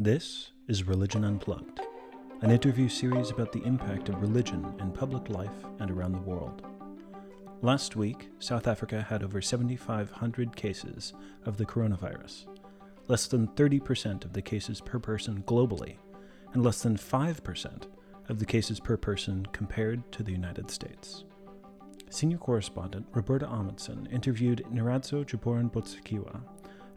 This is Religion Unplugged, an interview series about the impact of religion in public life and around the world. Last week, South Africa had over 7,500 cases of the coronavirus, less than 30% of the cases per person globally, and less than 5% of the cases per person compared to the United States. Senior correspondent Roberta Ahmanson interviewed Nyaradzo Jaboran Botsekiwa,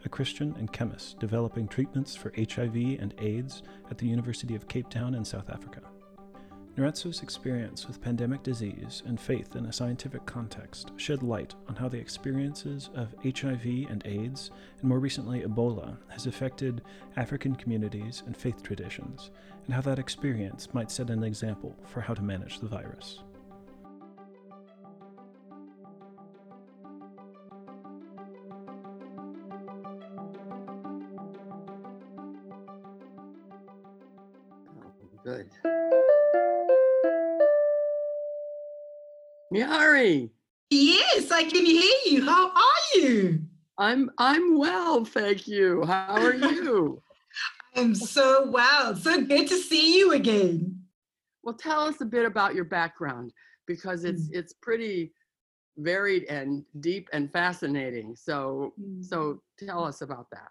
a Christian and chemist developing treatments for HIV and AIDS at the University of Cape Town in South Africa. Nyaradzo's experience with pandemic disease and faith in a scientific context shed light on how the experiences of HIV and AIDS, and more recently Ebola, has affected African communities and faith traditions, and how that experience might set an example for how to manage the virus. Nyari, Yes, I can hear you. How are you? I'm I'm well, thank you. How are you? I'm so well. So good to see you again. well, tell us a bit about your background because it's mm. it's pretty varied and deep and fascinating. So so mm. tell us about that.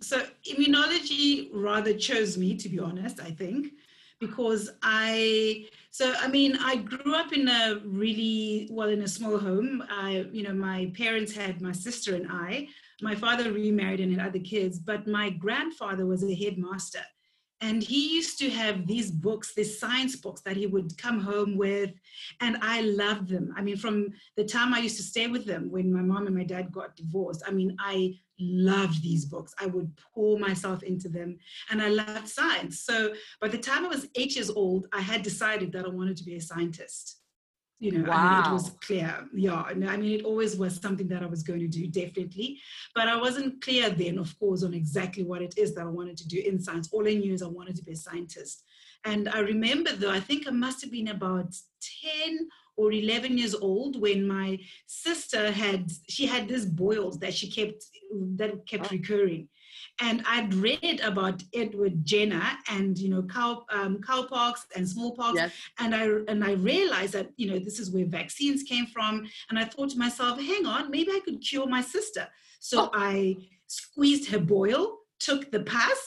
So immunology rather chose me, to be honest, I think, because I so I mean I grew up in a really well in a small home. I you know my parents had my sister and I. My father remarried and had other kids, but my grandfather was a headmaster. And he used to have these books, these science books that he would come home with. And I loved them. I mean, from the time I used to stay with them when my mom and my dad got divorced, I mean, I loved these books. I would pour myself into them and I loved science. So by the time I was eight years old, I had decided that I wanted to be a scientist. You know, I mean, it was clear. Yeah, no, I mean, it always was something that I was going to do, definitely. But I wasn't clear then, of course, on exactly what it is that I wanted to do in science. All I knew is I wanted to be a scientist. And I remember, though, I think I must have been about 10 or 11 years old when my sister had she had these boils that she kept that kept recurring. And i'd read about edward jenner and you know cow um, cowpox and smallpox. Yes. and i and i realized that you know this is where vaccines came from. And i thought to myself hang on maybe i could cure my sister. So Oh. i squeezed her boil took the pus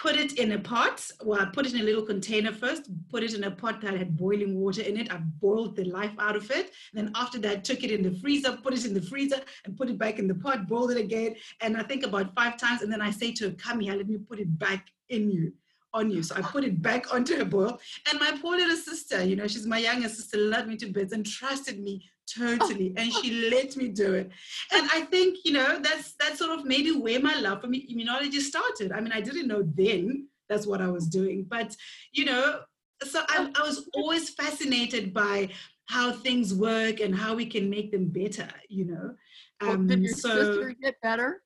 put it in a pot. Well i put it in a little container first put it in a pot that had boiling water in it. I boiled the life out of it. Then after that took it in the freezer put it in the freezer and put it back in the pot boiled it again. And i think about five times. And then i say to her come here let me put it back in you on you. So i put it back onto her boil. And my poor little sister you know she's my younger sister loved me to bits and trusted me totally. And she let me do it. And i think you know that's that's sort of maybe where my love for me immunology started. I mean i didn't know then that's what i was doing but you know so i, I was always fascinated by how things work and how we can make them better you know? Well, did Um, your so sister get better?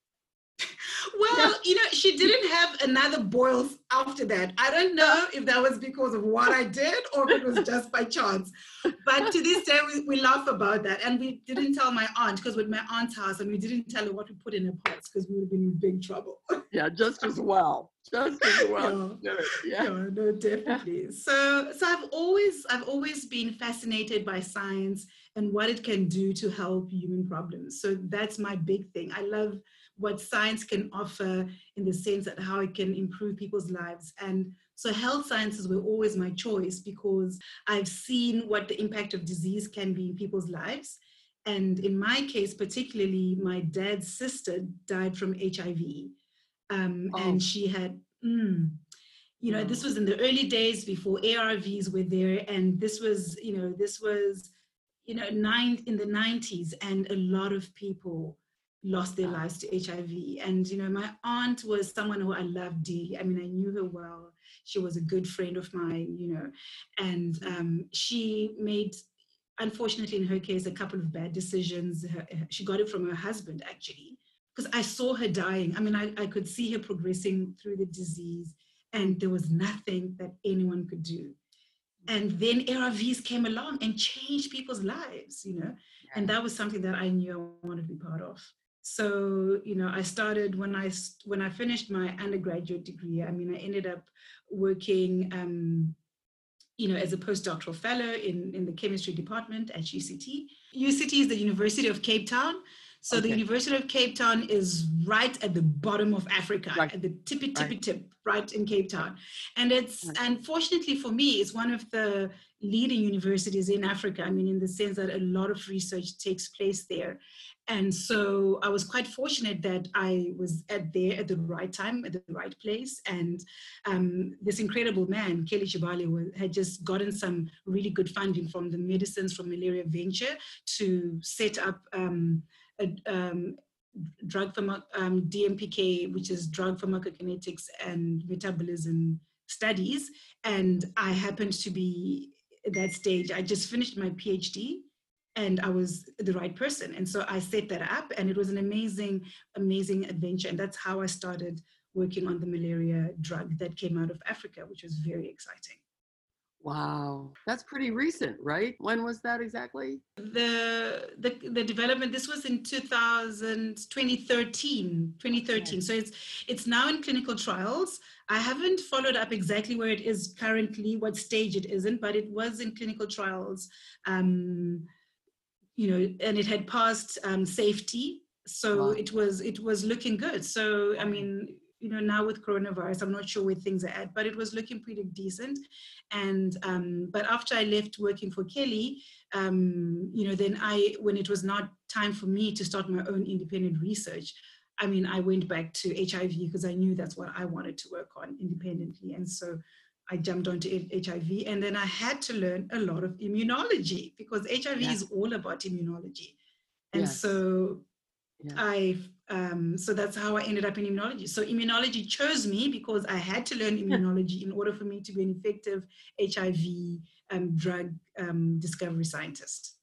Well, you know, she didn't have another boils after that. I don't know if that was because of what I did or if it was just by chance. But to this day, we, we laugh about that. And we didn't tell my aunt because with my aunt's house, and we didn't tell her what we put in her pots because we would have been in big trouble. Yeah, just as well. Just as well. Yeah. Yeah. Yeah, no, definitely. So, so I've always, I've always been fascinated by science and what it can do to help human problems. So that's my big thing. I love what science can offer in the sense that how it can improve people's lives. And so health sciences were always my choice because I've seen what the impact of disease can be in people's lives. And in my case, particularly, my dad's sister died from HIV. Um, Oh. And she had, mm, you know, this Oh. was in the early days before ARVs were there. And this was, you know, this was, you know, nine in the 90s. And a lot of people lost their lives to HIV. And, you know, my aunt was someone who I loved dearly. I mean, I knew her well. She was a good friend of mine, you know, and um, she made, unfortunately, in her case, a couple of bad decisions. Her, she got it from her husband, actually, because I saw her dying. I mean, I, I could see her progressing through the disease, and there was nothing that anyone could do. And then ARVs came along and changed people's lives, you know, and that was something that I knew I wanted to be part of. So you know i started when i when i finished my undergraduate degree i mean i ended up working um, you know as a postdoctoral fellow in in the chemistry department at uct uct is the university of cape town so okay. the University of Cape Town is right at the bottom of Africa, right. at the tippy tippy right. tip, right in Cape Town. And it's right. unfortunately for me, it's one of the leading universities in Africa. I mean, in the sense that a lot of research takes place there. And so I was quite fortunate that I was at there at the right time, at the right place. And um, this incredible man, Kelly Chibale, had just gotten some really good funding from the Medicines from Malaria Venture to set up um, a um, drug pharma, um, DMPK, which is drug pharmacokinetics and metabolism studies. And I happened to be at that stage. I just finished my PhD and I was the right person. And so I set that up and it was an amazing, amazing adventure. And that's how I started working on the malaria drug that came out of Africa, which was very exciting. Wow, that's pretty recent, right? When was that exactly? The the, the development. This was in 2000, 2013, 2013. Okay. So it's it's now in clinical trials. I haven't followed up exactly where it is currently, what stage it isn't, but it was in clinical trials. Um, you know, and it had passed um, safety, so wow. it was it was looking good. So I mean, you know, now with coronavirus, I'm not sure where things are at, but it was looking pretty decent. And um, but after I left working for Kelly, um, you know, then I when it was not time for me to start my own independent research, I mean, I went back to HIV because I knew that's what I wanted to work on independently. And so I jumped onto HIV. And then I had to learn a lot of immunology because HIV is all about immunology. And yes. so yeah. I um, so that's how I ended up in immunology. So immunology chose me because I had to learn immunology in order for me to be an effective HIV um, drug um, discovery scientist.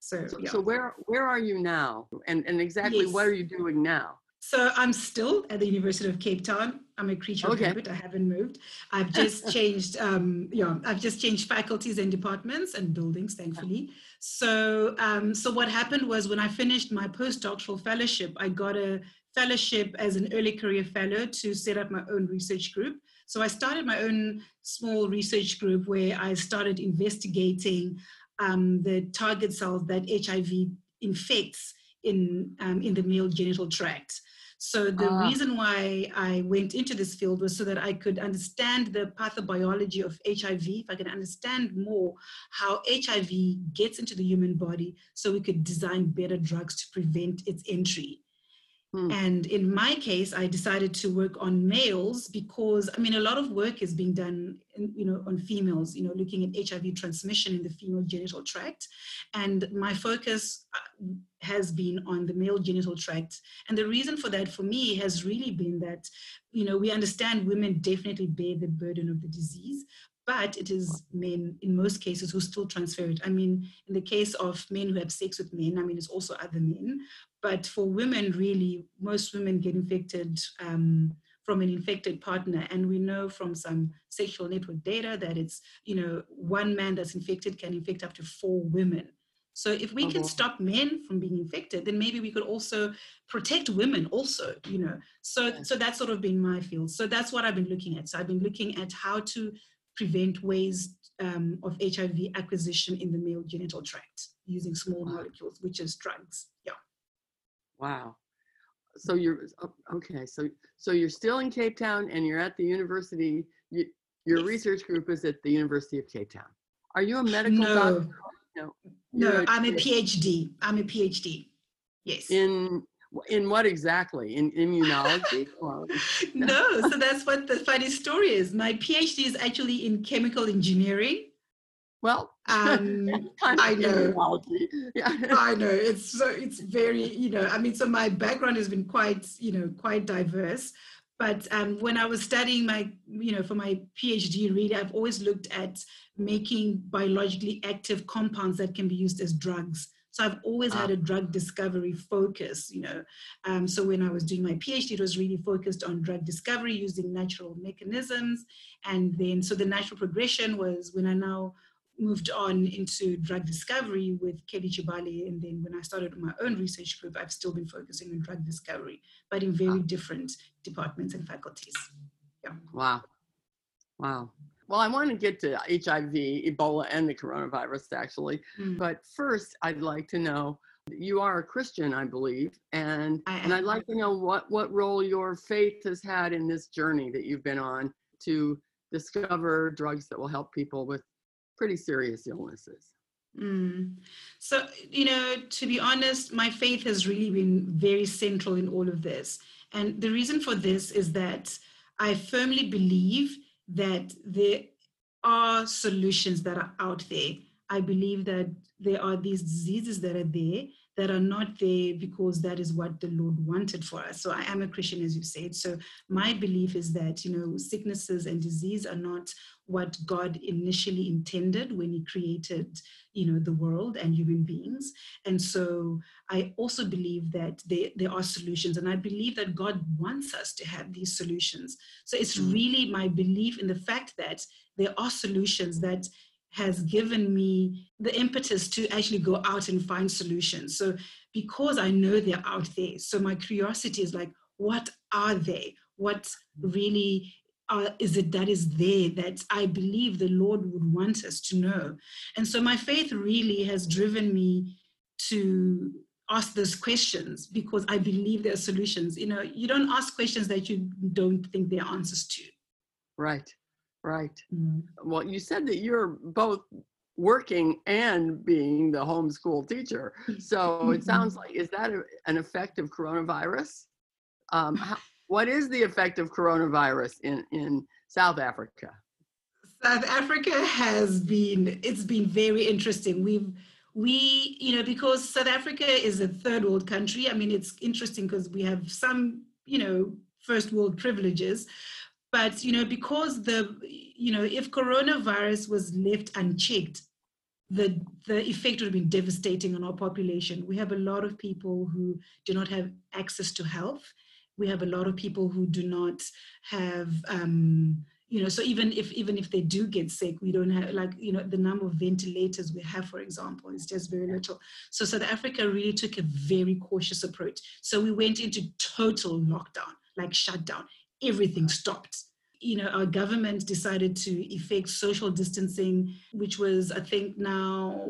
So, so, yeah. so, where where are you now, and and exactly yes. what are you doing now? So I'm still at the University of Cape Town. I'm a creature okay. of habit. I haven't moved. I've just changed. Um, yeah, I've just changed faculties and departments and buildings, thankfully. So, um, so what happened was when I finished my postdoctoral fellowship, I got a fellowship as an early career fellow to set up my own research group. So I started my own small research group where I started investigating um, the target cells that HIV infects in um, in the male genital tract. So the uh, reason why I went into this field was so that I could understand the pathobiology of HIV, if I could understand more how HIV gets into the human body, so we could design better drugs to prevent its entry. Hmm. And in my case, I decided to work on males because, I mean, a lot of work is being done, in, you know, on females, you know, looking at HIV transmission in the female genital tract. And my focus has been on the male genital tract. And the reason for that for me has really been that, you know, we understand women definitely bear the burden of the disease, but it is men in most cases who still transfer it. I mean, in the case of men who have sex with men, I mean, it's also other men, but for women, really, most women get infected um, from an infected partner. And we know from some sexual network data that it's, you know, one man that's infected can infect up to four women. So if we can uh-huh. stop men from being infected, then maybe we could also protect women also, you know. So so that's sort of been my field. So that's what I've been looking at. So I've been looking at how to prevent ways um, of HIV acquisition in the male genital tract using small molecules, which is drugs. Yeah. Wow. So you're okay. So so you're still in Cape Town and you're at the university. You, your yes. research group is at the University of Cape Town. Are you a medical no. doctor? No. No, I'm a PhD. I'm a PhD. Yes. In in what exactly? In immunology? no, so that's what the funny story is. My PhD is actually in chemical engineering. Well, um, I know. Yeah. I know. It's so it's very you know. I mean, so my background has been quite you know quite diverse. But um, when I was studying my you know for my PhD, really, I've always looked at making biologically active compounds that can be used as drugs. So I've always had a drug discovery focus, you know. Um, so when I was doing my PhD, it was really focused on drug discovery using natural mechanisms. And then, so the natural progression was when I now moved on into drug discovery with Kelly Chibale. And then when I started my own research group, I've still been focusing on drug discovery, but in very different departments and faculties. Yeah. Wow. Wow. Well, I want to get to HIV, Ebola, and the coronavirus actually. Mm. But first, I'd like to know you are a Christian, I believe, and I and I'd like to know what what role your faith has had in this journey that you've been on to discover drugs that will help people with pretty serious illnesses. Mm. So, you know, to be honest, my faith has really been very central in all of this. And the reason for this is that I firmly believe that there are solutions that are out there. I believe that there are these diseases that are there that are not there because that is what the Lord wanted for us. So I am a Christian, as you said. So my belief is that, you know, sicknesses and disease are not what God initially intended when He created, you know, the world and human beings. And so I also believe that there, there are solutions, and I believe that God wants us to have these solutions. So it's Mm. really my belief in the fact that there are solutions that has given me the impetus to actually go out and find solutions. So because I know they're out there, so my curiosity is like, what are they? What really uh, is it that is there that I believe the Lord would want us to know? And so my faith really has driven me to ask those questions because I believe there are solutions. You know, you don't ask questions that you don't think there are answers to. Right, right. Well, you said that you're both working and being the homeschool teacher. So it sounds like, is that a, an effect of coronavirus? Um, how, what is the effect of coronavirus in, in South Africa? South Africa has been it's been very interesting. We've we you know because South Africa is a third world country. I mean it's interesting because we have some you know first world privileges, but you know because the you know if coronavirus was left unchecked, the the effect would have been devastating on our population. We have a lot of people who do not have access to health. We have a lot of people who do not have um, you know so even if even if they do get sick we don't have like you know the number of ventilators we have for example is just very little so south africa really took a very cautious approach so we went into total lockdown like shutdown everything stopped you know our government decided to effect social distancing which was i think now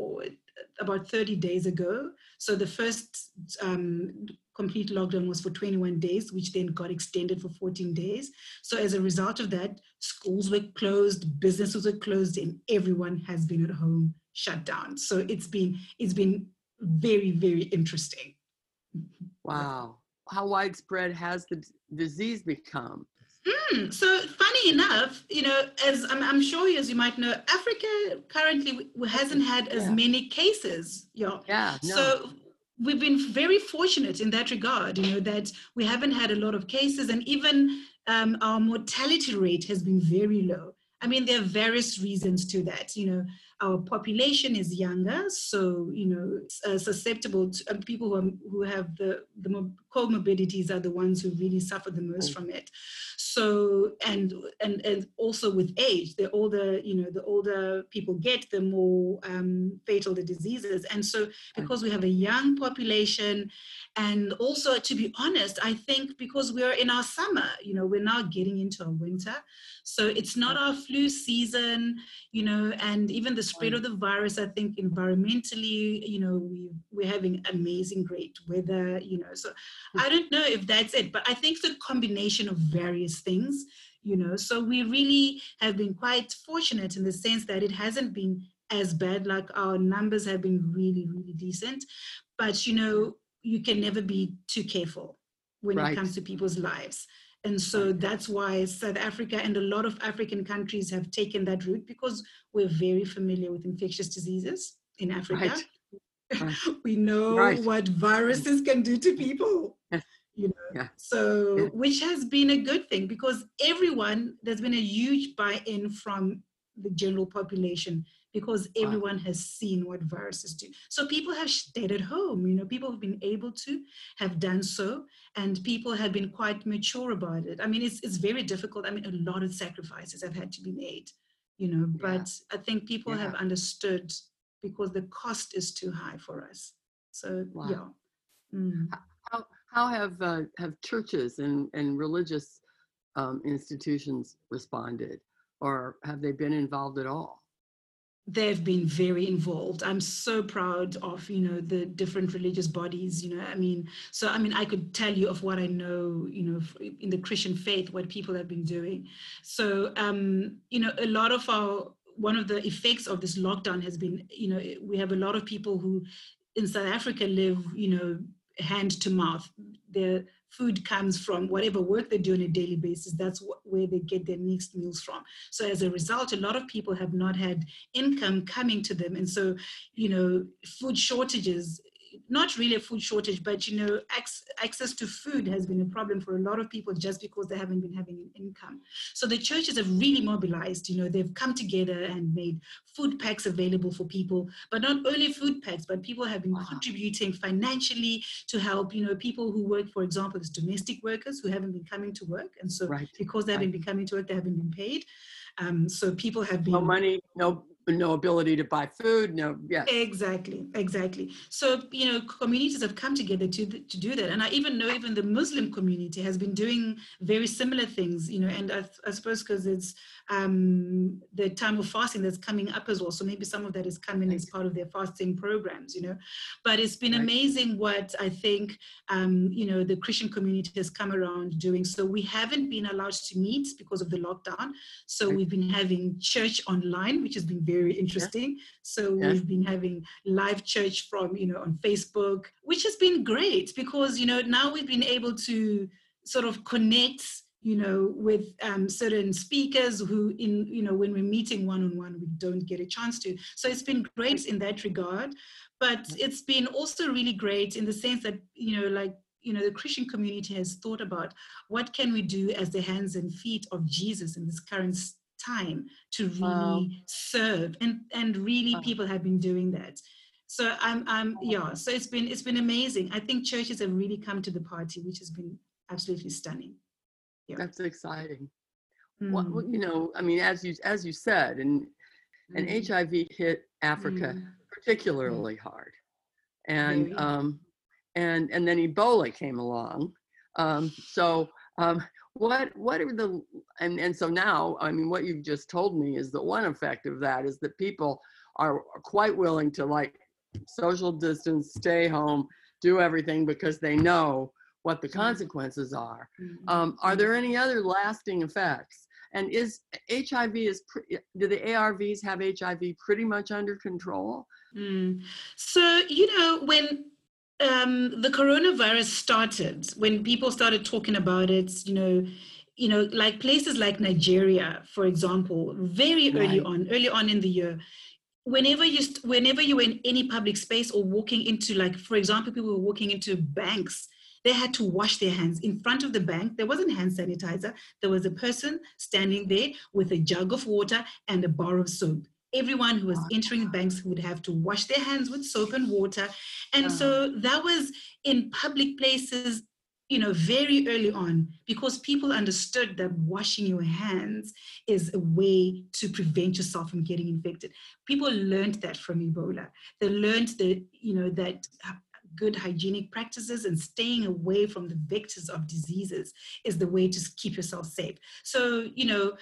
about 30 days ago so the first um, complete lockdown was for 21 days, which then got extended for 14 days. So as a result of that, schools were closed, businesses were closed, and everyone has been at home shut down. So it's been it's been very very interesting. Wow. How widespread has the d- disease become? Hmm, so funny enough, you know, as I'm, I'm sure as you might know, Africa currently hasn't had as Yeah. many cases. Yeah. Yeah, no. So we've been very fortunate in that regard, you know, that we haven't had a lot of cases and even um, our mortality rate has been very low. I mean, there are various reasons to that. You know, our population is younger, so you know, uh, susceptible to uh, people who, are, who have the the mo- comorbidities are the ones who really suffer the most Mm. from it. So and and and also with age, the older you know, the older people get, the more um, fatal the diseases. And so because we have a young population, and also to be honest, I think because we're in our summer, you know, we're now getting into our winter, so it's not our flu season, you know, and even the spread of the virus, I think environmentally, you know, we we're having amazing great weather, you know. So I don't know if that's it, but I think it's a combination of various things, you know. So we really have been quite fortunate in the sense that it hasn't been as bad, like our numbers have been really, really decent. But you know, you can never be too careful when Right. it comes to people's lives. And so that's why South Africa and a lot of African countries have taken that route because we're very familiar with infectious diseases in Africa. Right. Right. we know Right. what viruses can do to people. You know, Yeah. so Yeah. which has been a good thing because everyone there's been a huge buy-in from the general population because Wow. everyone has seen what viruses do. So people have stayed at home, you know, people have been able to have done so and people have been quite mature about it. I mean, it's, it's very difficult. I mean, a lot of sacrifices have had to be made, you know but Yeah. i think people have understood because the cost is too high for us so Wow. yeah Mm. How, how have, uh, have churches and, and religious um, institutions responded? Or have they been involved at all? they've been very involved i'm so proud of you know the different religious bodies you know i mean so i mean i could tell you of what i know you know in the christian faith what people have been doing so um you know a lot of our one of the effects of this lockdown has been you know we have a lot of people who in south africa live you know hand to mouth. Their food comes from whatever work they do on a daily basis. That's wh- where they get their next meals from. So as a result a lot of people have not had income coming to them. And so you know food shortages not really a food shortage but you know ac- access to food has been a problem for a lot of people just because they haven't been having an income so the churches have really mobilized you know they've come together and made food packs available for people but not only food packs but people have been Wow. contributing financially to help you know people who work for example as domestic workers who haven't been coming to work and so Right. because they haven't been coming to work they haven't been paid um, so people have been No money, no, no ability to buy food, no, yes. Exactly, exactly. So you know, communities have come together to to do that, and I even know even the Muslim community has been doing very similar things. You know, and I, I suppose because it's um, the time of fasting that's coming up as well, so maybe some of that is coming as part of their fasting programs. You know, but it's been Right. amazing what I think um, you know the Christian community has come around doing. So we haven't been allowed to meet because of the lockdown. So Right. we've been having church online, which has been very interesting. So Yes. we've been having live church from, you know, on Facebook, which has been great because, you know, now we've been able to sort of connect, you know, with um, certain speakers who in, you know, when we're meeting one-on-one, we don't get a chance to. So it's been great in that regard. But it's been also really great in the sense that, you know, like, you know, the Christian community has thought about what can we do as the hands and feet of Jesus in this current time to really Wow. serve and and really Wow. people have been doing that so i'm i'm yeah so it's been it's been amazing i think churches have really come to the party which has been absolutely stunning Yeah. That's exciting. Mm, what- you know, I mean, as you, as you said, and, and mm, HIV hit Africa mm. particularly hard. And, um, and, and then Ebola came along. Um, so, um, what, what are the, and, and so now, I mean, what you've just told me is that one effect of that is that people are quite willing to like social distance, stay home, do everything because they know what the Mhm. consequences are. Mm, Um, are mm. there any other lasting effects? And is HIV is do the ARVs have HIV pretty much under control? Mm. So, you know, when um, the coronavirus started, when people started talking about it, you know, you know, like places like Nigeria, for example, very early on, early on in the year, whenever you st- whenever you were in any public space or walking into, like, for example, people were walking into banks, they had to wash their hands in front of the bank. There wasn't hand sanitizer. There was a person standing there with a jug of water and a bar of soap everyone who was entering banks would have to wash their hands with soap and water. And so uh-huh. that was in public places, you know, very early on, because people understood that washing your hands is a way to prevent yourself from getting infected. People learned that from Ebola. They learned that, you know, that good hygienic practices and staying away from the vectors of diseases is the way to keep yourself safe. So, you know,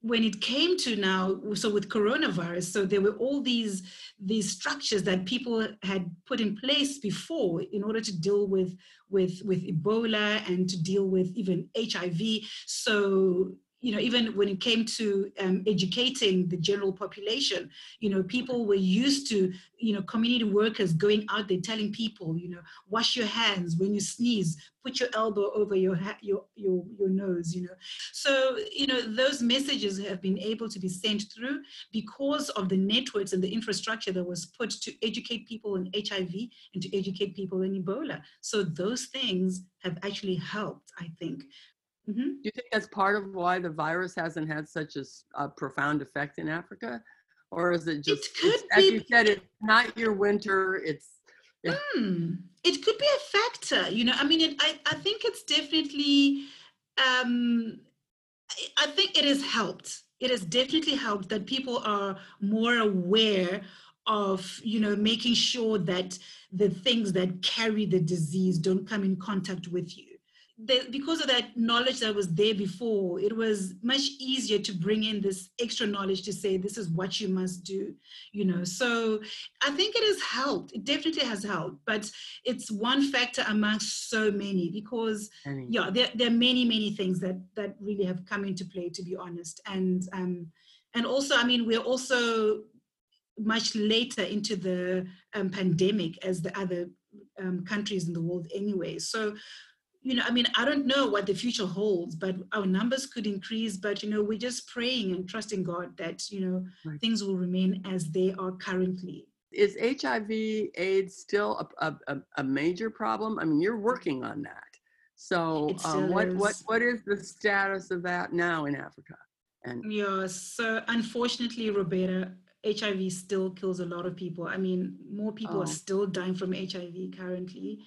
when it came to now so with coronavirus so there were all these these structures that people had put in place before in order to deal with with with ebola and to deal with even hiv so you know even when it came to um, educating the general population you know people were used to you know community workers going out there telling people you know wash your hands when you sneeze put your elbow over your your your your nose you know. So you know those messages have been able to be sent through because of the networks and the infrastructure that was put to educate people in hiv and to educate people in ebola. So those things have actually helped i think Mhm. Do you think that's part of why the virus hasn't had such a profound effect in Africa? Or is it just, could it's, as be- you said, it's not your winter, it's, Yeah. Hmm. It could be a factor, you know. I mean, it, I I think it's definitely. Um, I- I think it has helped. it has definitely helped that people are more aware of you know making sure that the things that carry the disease don't come in contact with you the, because of that knowledge that was there before, it was much easier to bring in this extra knowledge to say this is what you must do, you know. So I think it has helped. It definitely has helped, but it's one factor amongst so many because yeah, there, there are many many things that that really have come into play, to be honest, and um, and also I mean we're also much later into the um, pandemic as the other um, countries in the world anyway. So you know, I mean, I don't know what the future holds, but our numbers could increase. But, you know, we're just praying and trusting God that, you know, right. things will remain as they are currently. Is HIV AIDS still a, a, a major problem? I mean, you're working on that. So, um, what, what, what is the status of that now in Africa? And yeah, so unfortunately, Roberta, HIV still kills a lot of people. I mean, more people oh. are still dying from HIV currently.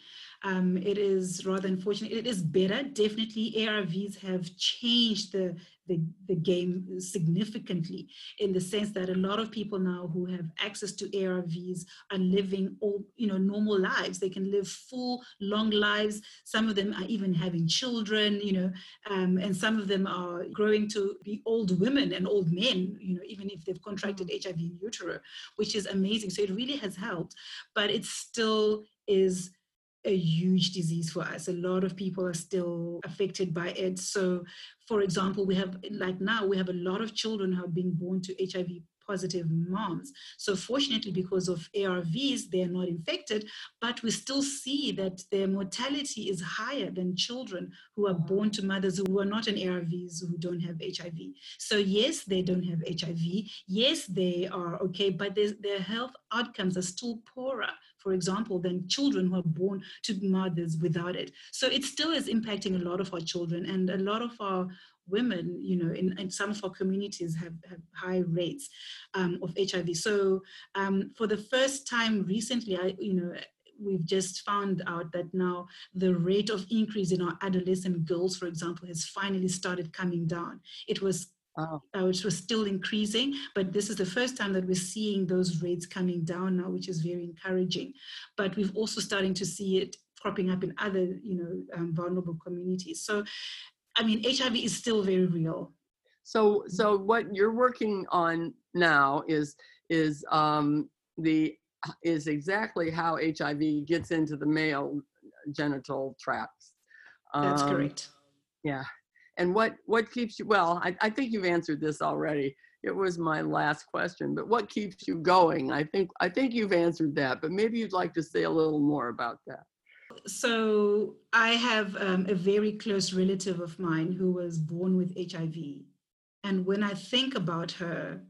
Um, it is rather unfortunate. It is better. Definitely, ARVs have changed the, the, the game significantly in the sense that a lot of people now who have access to ARVs are living all, you know, normal lives. They can live full, long lives. Some of them are even having children, you know, um, and some of them are growing to be old women and old men, you know, even if they've contracted mm. HIV in utero, which is amazing. So it really has helped, but it still is a huge disease for us. A lot of people are still affected by it. So, for example, we have, like now, we have a lot of children who have been born to HIV positive moms. So, fortunately, because of ARVs, they are not infected, but we still see that their mortality is higher than children who are born to mothers who are not on ARVs who don't have HIV. So, yes, they don't have HIV. Yes, they are okay, but their health outcomes are still poorer for example, than children who are born to mothers without it. So it still is impacting a lot of our children and a lot of our women, you know, in, in some of our communities have, have high rates um, of HIV. So um, for the first time recently, I, you know, we've just found out that now the rate of increase in our adolescent girls, for example, has finally started coming down. It was Oh. Uh, which was still increasing, but this is the first time that we're seeing those rates coming down now, which is very encouraging. But we've also starting to see it cropping up in other, you know, um, vulnerable communities. So, I mean, HIV is still very real. So, so what you're working on now is is um, the is exactly how HIV gets into the male genital tracts. That's um, correct. Yeah, and what what keeps you well I, I think you've answered this already it was my last question but what keeps you going i think i think you've answered that but maybe you'd like to say a little more about that so i have um, a very close relative of mine who was born with hiv and when i think about her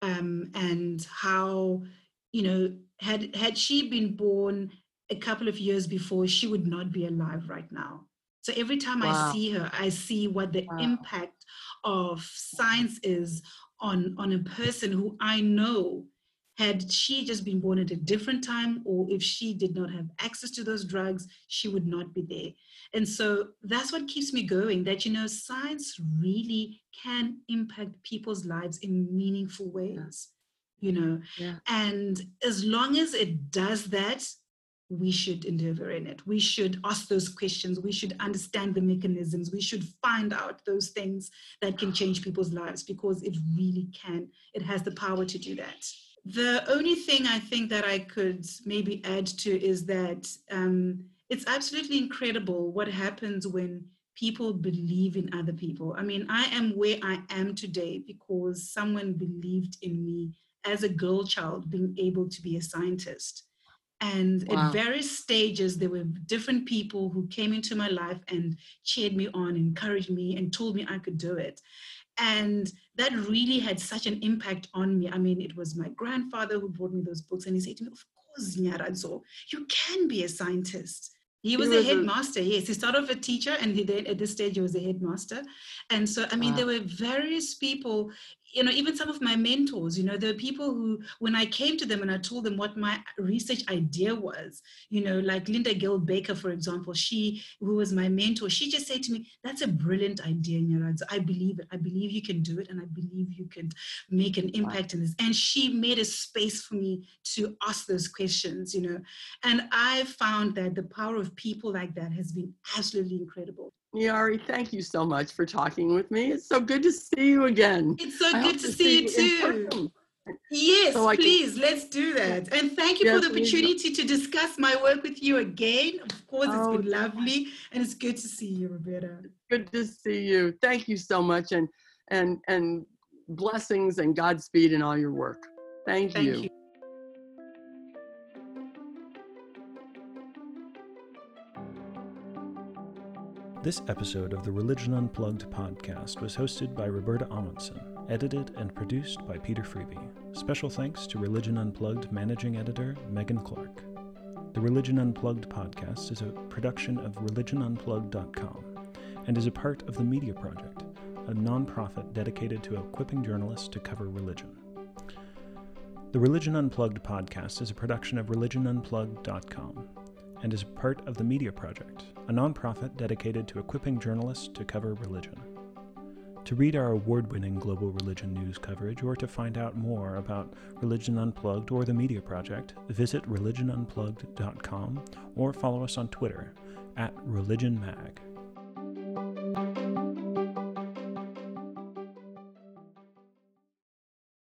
um, and how you know had had she been born a couple of years before she would not be alive right now so every time wow. I see her, I see what the wow. impact of science is on, on a person who I know had she just been born at a different time or if she did not have access to those drugs she would not be there and so that's what keeps me going that you know science really can impact people's lives in meaningful ways you know yeah. and as long as it does that we should endeavor in it. We should ask those questions. We should understand the mechanisms. We should find out those things that can change people's lives because it really can. It has the power to do that. The only thing I think that I could maybe add to is that um, it's absolutely incredible what happens when people believe in other people. I mean, I am where I am today because someone believed in me as a girl child being able to be a scientist and wow. at various stages, there were different people who came into my life and cheered me on, encouraged me, and told me I could do it. And that really had such an impact on me. I mean, it was my grandfather who brought me those books, and he said to me, Of course, Nyaradzo, you can be a scientist. He was, he was a headmaster, a... yes. He started off a teacher, and he then at this stage he was a headmaster. And so, I mean, wow. there were various people you know, even some of my mentors, you know, there are people who, when I came to them and I told them what my research idea was, you know, like Linda-Gail Bekker, for example, she, who was my mentor, she just said to me, that's a brilliant idea, Nyaradzo. I believe it. I believe you can do it. And I believe you can make an impact in this. And she made a space for me to ask those questions, you know. And I found that the power of people like that has been absolutely incredible. Yari, thank you so much for talking with me. It's so good to see you again. It's so I good to, to, see you too. Yes, so please, can... let's do that. And thank you yes, for the opportunity to discuss my work with you again. Of course, it's oh, been lovely and it's good to see you, Roberta. Good to see you. Thank you so much and and and blessings and Godspeed in all your work. Thank, thank you. you. This episode of the Religion Unplugged podcast was hosted by Roberta Ahmanson, edited and produced by Peter Freeby. Special thanks to Religion Unplugged managing editor Megan Clark. The Religion Unplugged podcast is a production of religionunplugged.com and is a part of the Media Project, a nonprofit dedicated to equipping journalists to cover religion. The Religion Unplugged podcast is a production of religionunplugged.com and is part of the Media Project, a nonprofit dedicated to equipping journalists to cover religion. To read our award winning global religion news coverage or to find out more about Religion Unplugged or the Media Project, visit religionunplugged.com or follow us on Twitter at ReligionMag.